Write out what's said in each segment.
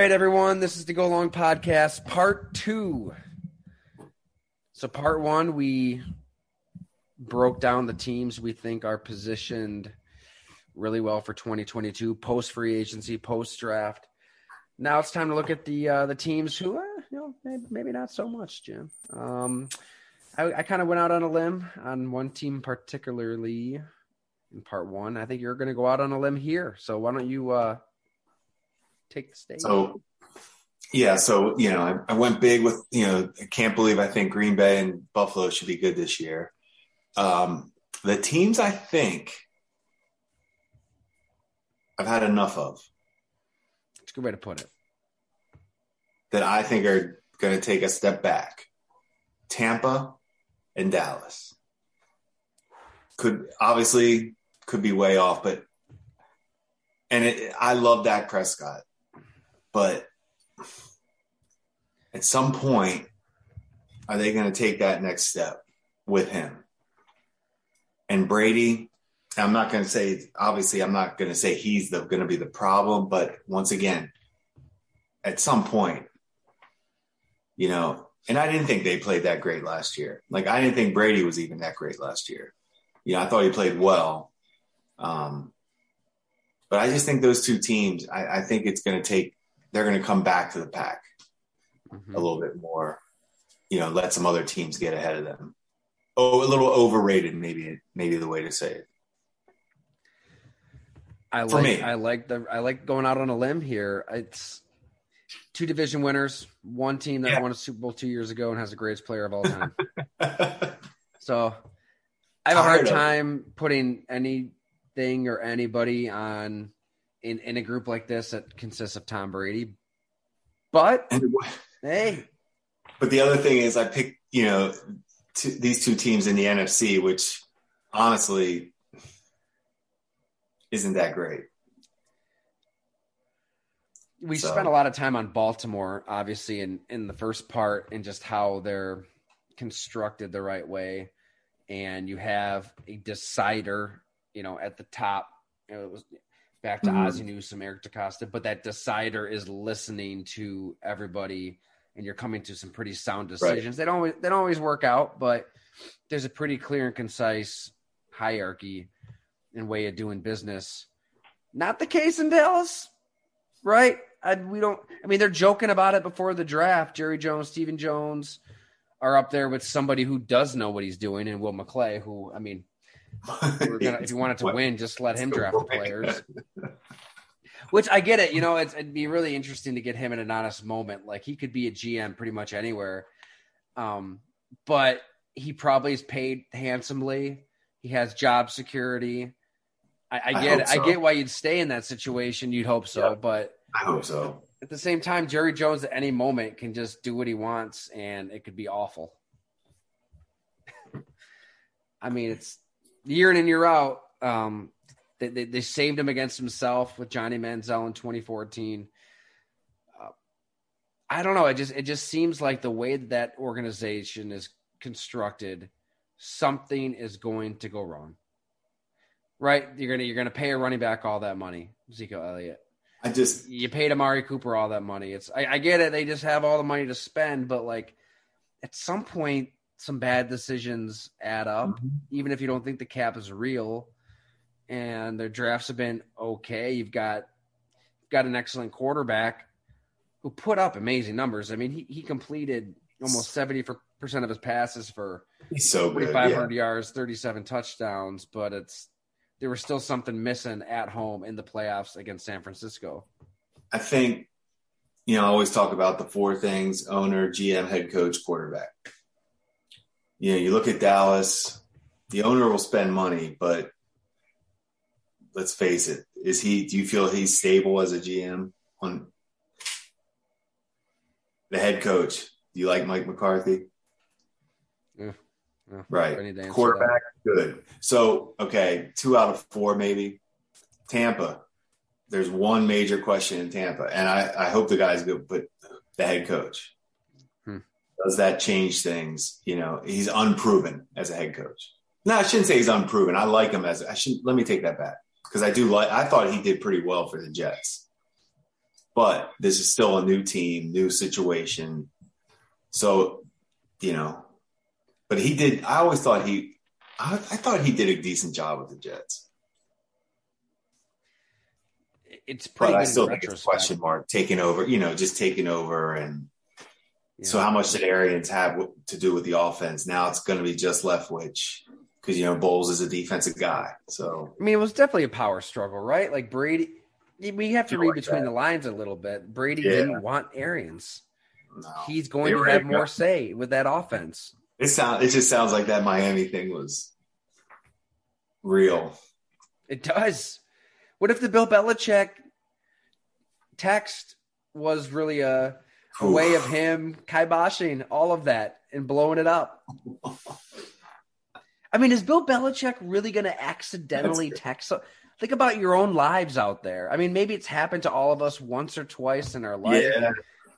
Right, everyone. This is the Go Long Podcast, part two. So, part one, we broke down the teams we think are positioned really well for 2022, post free agency, post draft. Now it's time to look at the uh, the teams who, uh, you know, maybe, maybe not so much, Jim. Um, I, I kind of went out on a limb on one team particularly in part one. I think you're going to go out on a limb here. So why don't you uh, take the stage? So, yeah, so you know, I, I, went big with you know, I can't believe I think Green Bay and Buffalo should be good this year. Um, the teams I think I've had enough of. It's a good way to put it. That I think are going to take a step back. Tampa and Dallas could obviously could be way off, but and it, I love Dak Prescott, but at some point, are they going to take that next step with him? And Brady, I'm not going to say, obviously, I'm not going to say he's going to be the problem, but once again, at some point, you know, and I didn't think they played that great last year. Like, I didn't think Brady was even that great last year. You know, I thought he played well. Um, but I just think those two teams, I, I think it's going to take, they're going to come back to the pack mm-hmm. a little bit more, you know, let some other teams get ahead of them. Oh, a little overrated, maybe, maybe the way to say it. I like, me. I like the, I like going out on a limb here. It's two division winners, one team that yeah. won a Super Bowl two years ago and has the greatest player of all time. so I have a hard time putting anything or anybody on in, in a group like this that consists of Tom Brady. But hey. But the other thing is I picked, you know, these two teams in the NFC, which honestly isn't that great. We so. spent a lot of time on Baltimore, obviously, in, in the first part, and just how they're constructed the right way. And you have a decider, you know, at the top. It was back to mm-hmm. Ozzie Newsome, Eric DeCosta, but that decider is listening to everybody, and you're coming to some pretty sound decisions. Right. They don't always they don't always work out, but there's a pretty clear and concise hierarchy and way of doing business. Not the case in Dallas, right? I, we don't. I mean, they're joking about it before the draft. Jerry Jones, Stephen Jones are up there with somebody who does know what he's doing, and Will McClay, who I mean, gonna, if you wanted to win, just let him draft the players. Which I get it. You know, it'd be really interesting to get him in an honest moment. Like he could be a GM pretty much anywhere. Um, but he probably is paid handsomely. He has job security. I, I get I so. I get why you'd stay in that situation. You'd hope so, but I hope so. at the same time, Jerry Jones at any moment can just do what he wants, and it could be awful. I mean, it's year in and year out. Um, they, they, they saved him against himself with Johnny Manziel in 2014. Uh, I don't know. It just it just seems like the way that, organization is constructed, something is going to go wrong. Right? You're gonna you're gonna pay a running back all that money, Ezekiel Elliott I just you paid Amari Cooper all that money. It's I, I get it. They just have all the money to spend, but like at some point, some bad decisions add up. Mm-hmm. Even if you don't think the cap is real, and their drafts have been okay. You've got you've got an excellent quarterback who put up amazing numbers. I mean, he he completed almost seventy percent of his passes for he's so good. 4,500 Yeah. yards, 37 touchdowns, but it's there was still something missing at home in the playoffs against San Francisco. I think you know I always talk about the four things: owner, GM, head coach, quarterback. You know, you look at Dallas. The owner will spend money, but let's face it: is he? Do you feel he's stable as a GM? On the head coach, do you like Mike McCarthy? Yeah. Yeah. Right. Quarterback, good. So, okay, two out of four, maybe. Tampa, there's one major question in Tampa, and I, I hope the guy's good, but the head coach. Does that change things? You know, he's unproven as a head coach. No, I shouldn't say he's unproven. I like him as I should let me take that back. Because I do like I thought he did pretty well for the Jets. But this is still a new team, new situation. So, you know, but he did. I always thought he, I, I thought he did a decent job with the Jets. It's pretty But I still think it's a question mark. Taking over, you know, just taking over, and Yeah. so how much did Arians have to do with the offense? Now it's going to be just Leftwich because you know Bowles is a defensive guy. So I mean, it was definitely a power struggle, right? Like Brady, we have to read like between that. the lines a little bit. Brady Yeah. didn't want Arians. no. He's going to have more say with that offense. it sound it just sounds like that Miami thing was real. It does. What if the Bill Belichick text was really a, a Oof. way of him kiboshing all of that and blowing it up? I mean, is Bill Belichick really going to accidentally text? so- Think about your own lives out there. I mean, maybe it's happened to all of us once or twice in our life, Yeah,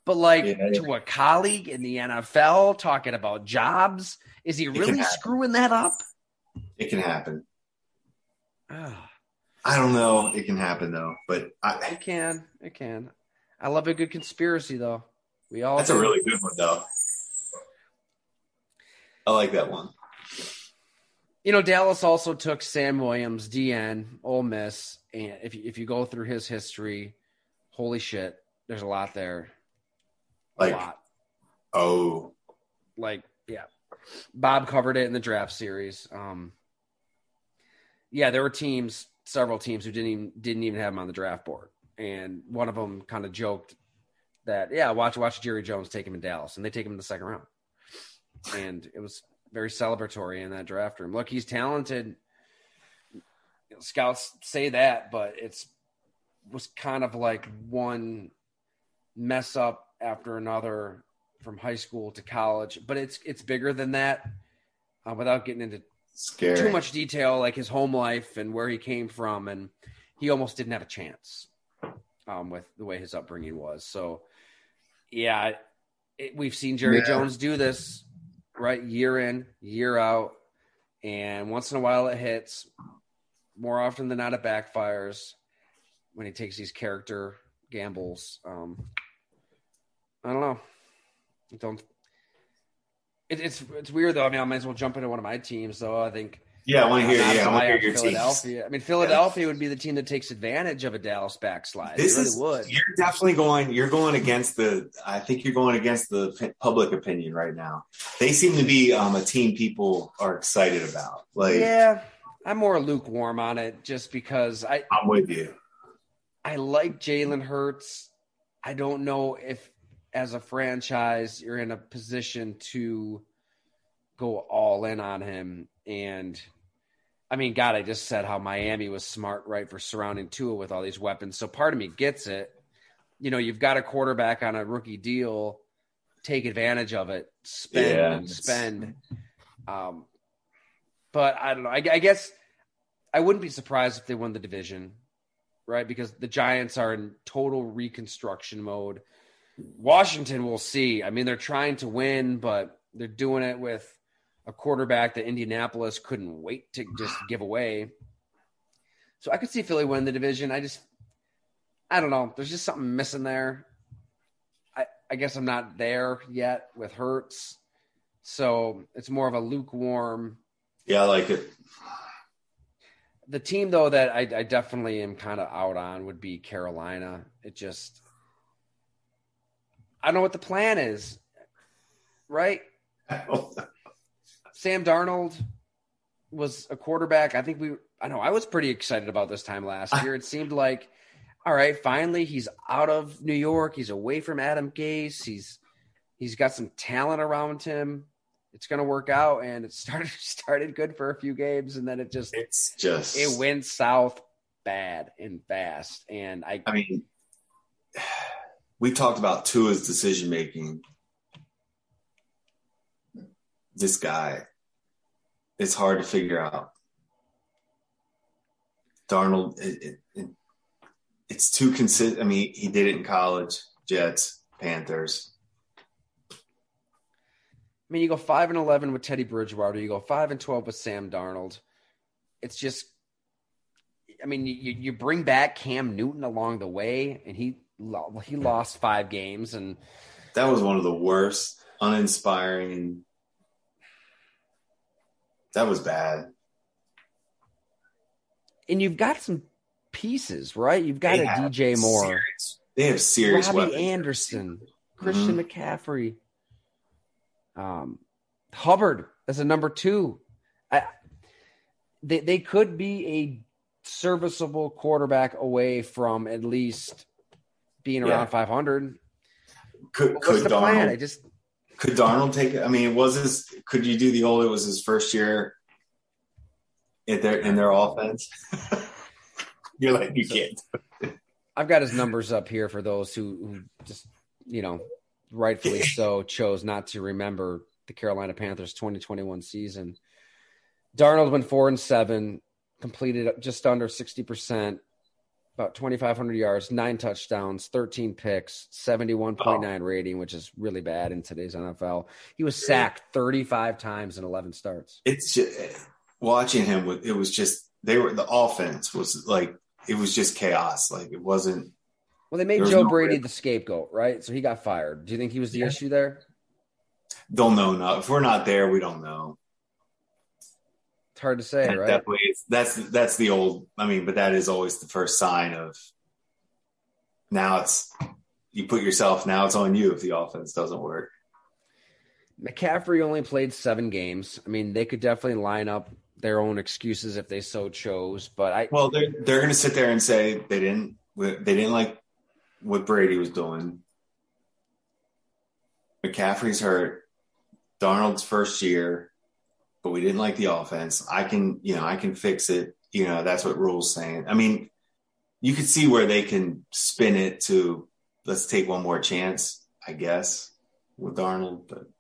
but like Yeah, yeah. to a colleague in the NFL talking about jobs, is he really screwing that up? it can happen. I don't know. It can happen though, but I, It can. It can. I love a good conspiracy, though. We all. That's a really good one, though. I like that one. You know, Dallas also took Sam Williams, DN, Ole Miss, and if you, if you go through his history, holy shit, there's a lot there. A Like, lot. oh, Like, yeah. Bob covered it in the draft series. Um, yeah, there were teams, several teams who didn't even didn't even have him on the draft board, and one of them kind of joked that, yeah, watch watch Jerry Jones take him in Dallas, and they take him in the second round, and it was very celebratory in that draft room. Look, he's talented. Scouts say that, but it's was kind of like one mess up after another from high school to college, but it's it's bigger than that. Uh, without getting into scary. too much detail, like his home life and where he came from, and he almost didn't have a chance um, with the way his upbringing was. So, yeah, it, we've seen Jerry Yeah. Jones do this right year in, year out, and once in a while it hits. More often than not, it backfires when he takes these character gambles. Um, I don't know. I don't. It, it's it's weird though. I mean, I might as well jump into one of my teams though. I think Yeah, I want to hear. Yeah, I want to hear your teams. Philadelphia. I mean, Philadelphia would be the team that takes advantage of a Dallas backslide. This really is would. you're definitely going. You're going against the. I think you're going against the public opinion right now. They seem to be um, a team people are excited about. Like Yeah, I'm more lukewarm on it just because I I'm with you. I like Jalen Hurts. I don't know if as a franchise you're in a position to go all in on him. And I mean, God, I just said how Miami was smart, right, for surrounding Tua with all these weapons. So part of me gets it. You know, you've got a quarterback on a rookie deal, take advantage of it, spend Yeah, and spend. Um, but I don't know. I, I guess I wouldn't be surprised if they won the division, right? Because the Giants are in total reconstruction mode. Washington, we'll see. I mean, they're trying to win, but they're doing it with a quarterback that Indianapolis couldn't wait to just give away. So I could see Philly win the division. I just, I don't know. There's just something missing there. I, I guess I'm not there yet with Hurts. So it's more of a lukewarm. Yeah, I like it. The team, though, that I, I definitely am kind of out on would be Carolina. It just, I don't know what the plan is, right? Sam Darnold was a quarterback. I think we, I know I was pretty excited about this time last year. It seemed like, all right, finally he's out of New York. He's away from Adam Gase. He's, he's got some talent around him. It's going to work out. And it started, started good for a few games. And then it just, It's just it went south bad and fast. And I, I mean, we talked about Tua's decision making. This guy, it's hard to figure out. Darnold, it, it, it, it's too consistent. I mean, he did it in college, Jets, Panthers. I mean, you go five and eleven with Teddy Bridgewater. You go five and twelve with Sam Darnold. It's just, I mean, you you bring back Cam Newton along the way, and he he lost five games, and That was one of the worst, uninspiring, that was bad. and you've got some pieces, right? You've got They a DJ Moore, serious- They have serious Robbie weapons. Anderson, Christian McCaffrey, um, Hubbard as a number two. I, they they could be a serviceable quarterback away from at least being Yeah. around 500. Could, could plan? I just could Darnold take it? I mean, was this? Could you do the old? It was his first year in their in their offense. You're like you can't. I've got his numbers up here for those who, who just you know rightfully so chose not to remember the Carolina Panthers 2021 season. Darnold went four and seven, completed just under 60%, about 2,500 yards, nine touchdowns, 13 picks, 71.9 rating, which is really bad in today's NFL. He was sacked 35 times in 11 starts. It's just watching him. with- It was just they were the offense was like it was just chaos. Like it wasn't. Well, they made Joe no Brady rhythm. the scapegoat, right? So he got fired. Do you think he was the Yeah. issue there? Don't know. No, if we're not there, we don't know. It's hard to say, That right? Definitely, is- that's that's the old. I mean, but that is always the first sign of. Now it's you put yourself. Now it's on you if the offense doesn't work. McCaffrey only played seven games. I mean, they could definitely line up their own excuses if they so chose. But I, Well, they're they're going to sit there and say they didn't they didn't like what Brady was doing. McCaffrey's hurt. Darnold's first year, but we didn't like the offense. I can you know I can fix it. You know that's what Rhule's saying. I mean, you could see where they can spin it to let's take one more chance. I guess with Darnold, but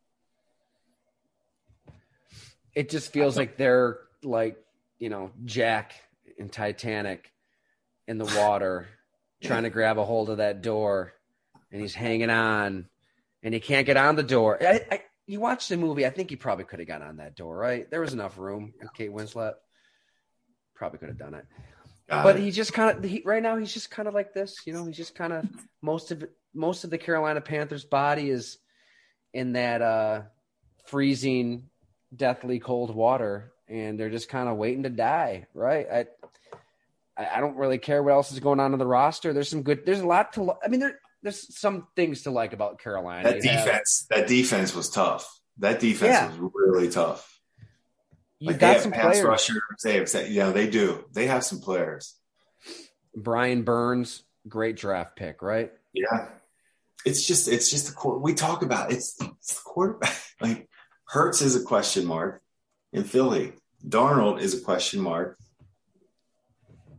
it just feels like they're like you know Jack in Titanic in the water, trying to grab a hold of that door, and he's hanging on, and he can't get on the door. I, I, you watched the movie. I think he probably could have got on that door, right? There was enough room. And Kate Winslet probably could have done it. God, but he just kind of he, right now he's just kind of like this you know he's just kind of most of most of the carolina panthers body is in that uh freezing deathly cold water and they're just kind of waiting to die right i I I don't really care what else is going on in the roster. There's some good. There's a lot to. I mean, there, there's some things to like about Carolina. that You have- defense that defense was tough. That defense Yeah. was really tough. You've Like, they got have some pass players. rushers. They have, you know, they do. They have some players. Brian Burns, great draft pick, right? Yeah, it's just, it's just the quar- we talk about. It's, it's the quarterback. Like Hurts is a question mark in Philly. Darnold is a question mark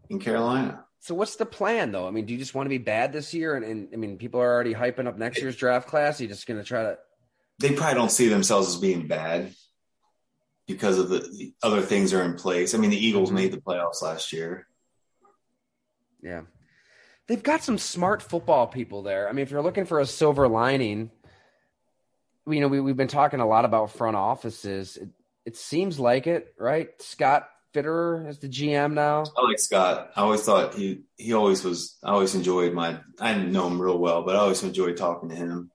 in Carolina. So what's the plan though? I mean, do you just want to be bad this year? And, and I mean, people are already hyping up next year's draft class. Are you just going to try to? They probably don't see themselves as being bad because of the, the other things are in place. I mean, the Eagles mm-hmm. made the playoffs last year. Yeah, they've got some smart football people there. I mean, if you're looking for a silver lining, you know, we, we've been talking a lot about front offices. It, it seems like it, right? Scott Fitterer as the GM now. I like Scott. I always thought he he always was. I always enjoyed my. I didn't know him real well, but I always enjoyed talking to him.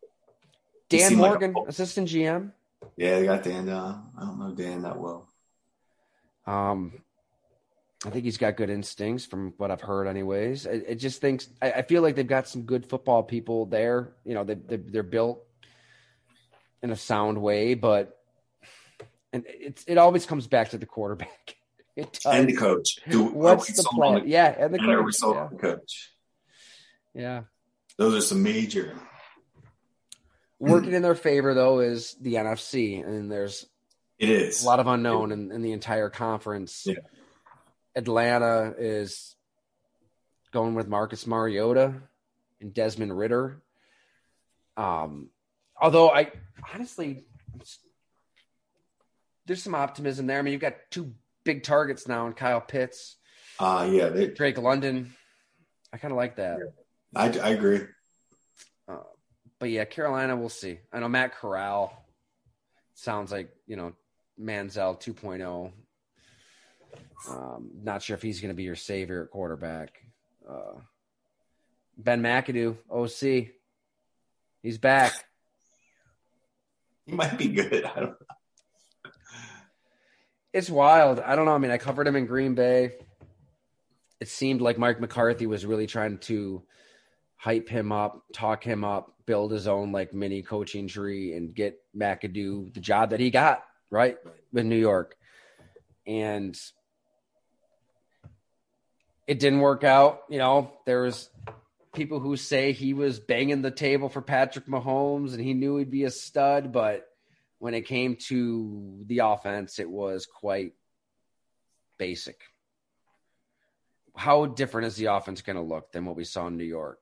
Dan Morgan, like a, assistant GM. Yeah, they got Dan down. I don't know Dan that well. Um, I think he's got good instincts from what I've heard, anyways. I, I just think I, I, feel like they've got some good football people there. You know, they, they they're built in a sound way, but and it's it always comes back to the quarterback. And the coach. Do, What's the plan? The, yeah, and the and coach. Yeah. The coach. Yeah. Those are some major. Working in their favor though is the NFC, and there's it is a lot of unknown in, in the entire conference. Yeah. Atlanta is going with Marcus Mariota and Desmond Ridder. Um, although I honestly, there's some optimism there. I mean, you've got two big targets now in Kyle Pitts. Uh yeah, they, Drake London. I kind of like that. I, I agree. Uh, but yeah, Carolina, we'll see. I know Matt Corral sounds like you know Manziel 2.0. Um, not sure if he's going to be your savior at quarterback. Uh, ben McAdoo, OC, he's back. He might be good. I don't know. It's wild. I don't know. I mean, I covered him in Green Bay. It seemed like Mike McCarthy was really trying to hype him up, talk him up, build his own like mini coaching tree, and get McAdoo the job that he got right with New York. And it didn't work out. You know, there was people who say he was banging the table for Patrick Mahomes and he knew he'd be a stud, but when it came to the offense, it was quite basic. How different is the offense going to look than what we saw in New York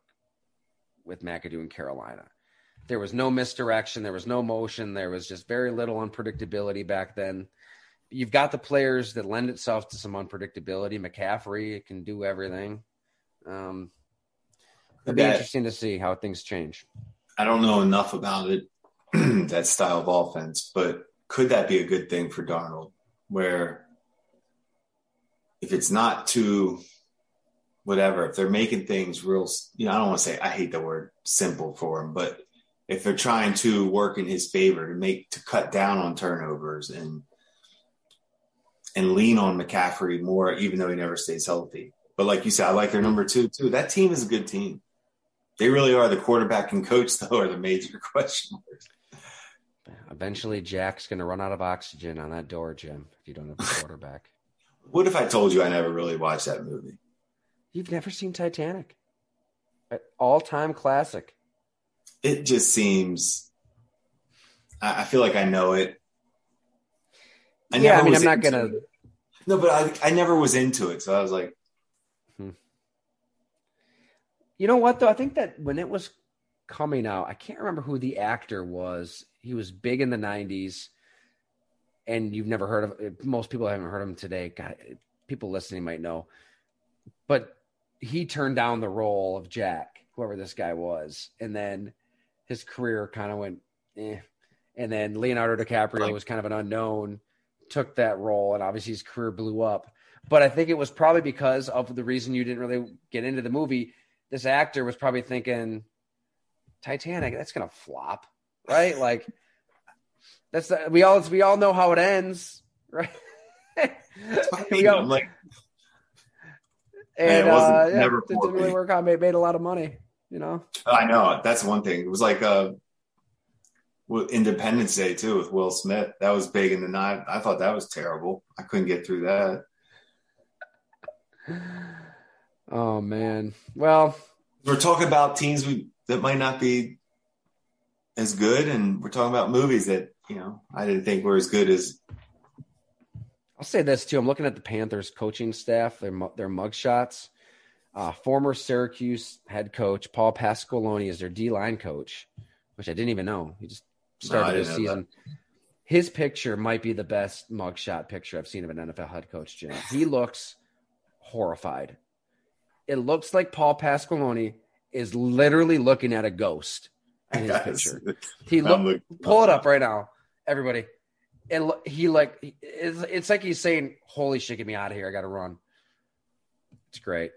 with McAdoo and Carolina? There was no misdirection, there was no motion, there was just very little unpredictability back then. You've got the players that lend itself to some unpredictability. McCaffrey can do everything. Um, it'll be that, interesting to see how things change. I don't know enough about it that style of offense. But could that be a good thing for Darnold? Where if it's not too whatever, if they're making things real, you know, I don't want to say I hate the word simple for him, but if they're trying to work in his favor to make to cut down on turnovers and and lean on McCaffrey more, even though he never stays healthy. But like you said, I like their number two too. That team is a good team. They really are. The quarterback and coach, though, are the major question marks. Eventually, Jack's going to run out of oxygen on that door, Jim, if you don't have a quarterback. what if I told you I never really watched that movie? You've never seen Titanic? An all time classic. It just seems, I feel like I know it. I yeah, I mean, I'm not going to. No, but I, I never was into it. So I was like, hmm. you know what, though? I think that when it was coming out, I can't remember who the actor was he was big in the 90s and you've never heard of most people haven't heard of him today. God, people listening might know. But he turned down the role of jack whoever this guy was and then his career kind of went eh. and then leonardo dicaprio was kind of an unknown took that role and obviously his career blew up. But i think it was probably because of the reason you didn't really get into the movie this actor was probably thinking titanic that's gonna flop right? Like that's the, we all we all know how it ends, right? we all, like, and uh, yeah, it didn't really work out. Made, made a lot of money, you know. I know that's one thing. It was like uh, Independence Day too with Will Smith. That was big in the night. I thought that was terrible. I couldn't get through that. Oh man. Well, we're talking about teams we, that might not be as good, and we're talking about movies that you know, I didn't think we're as good as. I'll say this too. I'm looking at the Panthers coaching staff, their their mugshots. Uh, former Syracuse head coach Paul Pasqualoni is their D line coach, which I didn't even know. He just started No, I this didn't season. His picture might be the best mugshot picture I've seen of an NFL head coach, Jim. He looks horrified. It looks like Paul Pasqualoni is literally looking at a ghost in his picture. He I'm look, pull it up right now, everybody. And he like it's, it's like he's saying, "Holy shit, get me out of here! I got to run." It's great,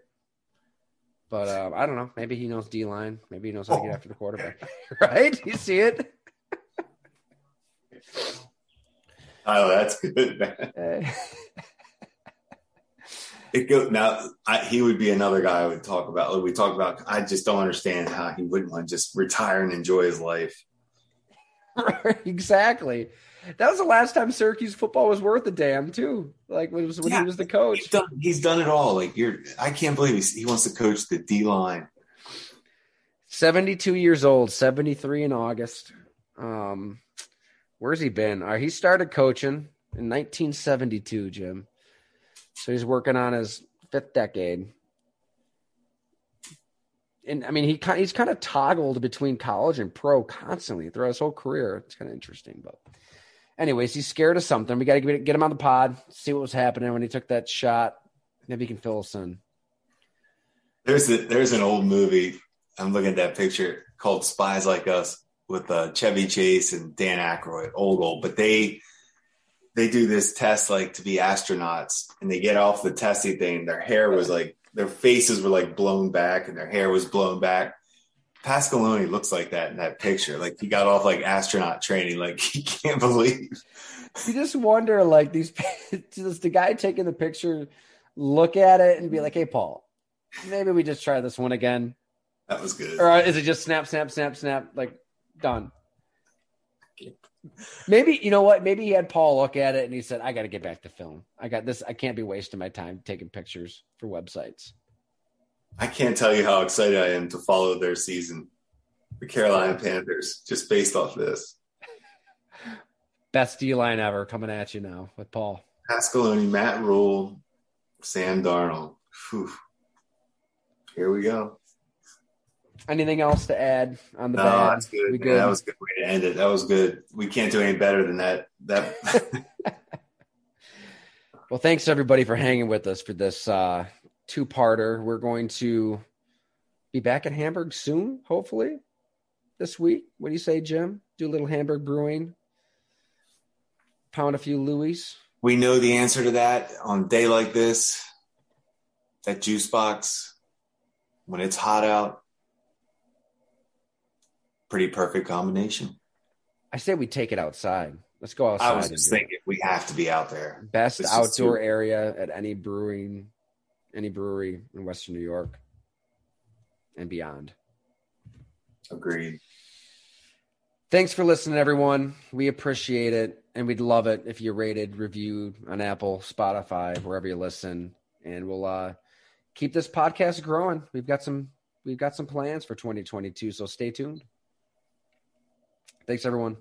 but uh, I don't know. Maybe he knows D line. Maybe he knows how to get after the quarterback. right? You see it? Oh, that's good, man. It go now. I, he would be another guy I would talk about. Like we talk about. I just don't understand how he wouldn't want to just retire and enjoy his life. exactly. That was the last time Syracuse football was worth a damn, too. Like when, it was, when Yeah. he was the coach. He's done. He's done it all. Like you're. I can't believe he's, he wants to coach the D line. 72 years old, 73 in August. Um, where's he been? Uh, he started coaching in 1972, Jim. So he's working on his fifth decade. And I mean, he he's kind of toggled between college and pro constantly throughout his whole career. It's kind of interesting, but anyways, he's scared of something. We got to get, get him on the pod, see what was happening when he took that shot. Maybe he can fill us in. There's a, there's an old movie. I'm looking at that picture called Spies Like Us with uh, Chevy Chase and Dan Aykroyd, old old. But they they do this test like to be astronauts, and they get off the testing thing. Their hair was like their faces were like blown back, and their hair was blown back. Pasqualoni looks like that in that picture. Like he got off like astronaut training. Like he can't believe. You just wonder, like these, does the guy taking the picture look at it and be like, "Hey, Paul, maybe we just try this one again," That was good. or is it just snap, snap, snap, snap, like done? Maybe you know what? Maybe he had Paul look at it and he said, "I got to get back to film. I got this. I can't be wasting my time taking pictures for websites." I can't tell you how excited I am to follow their season, the Carolina Panthers, just based off this. Best D line ever coming at you now with Paul. Pasqualoni, Matt Rhule, Sam Darnold. Whew. Here we go. Anything else to add on the No, bad? that's good. Man. That was a good way to end it. That was good. We can't do any better than that. That Well, thanks everybody for hanging with us for this uh, two-parter. We're going to be back in Hamburg soon, hopefully this week. What do you say, Jim? Do a little Hamburg brewing, pound a few Louis. we know the answer to that on a day like this. That juice box, when it's hot out, pretty perfect combination. I say we take it outside. Let's go outside. I was just it. thinking we have to be out there. best this outdoor too- area at any brewing, any brewery in Western New York and beyond. Agreed. Thanks for listening, everyone. We appreciate it, and we'd love it if you rated, reviewed on Apple, Spotify, wherever you listen, and we'll uh, keep this podcast growing. We've got some we've got some plans for 2022, so stay tuned. Thanks, everyone.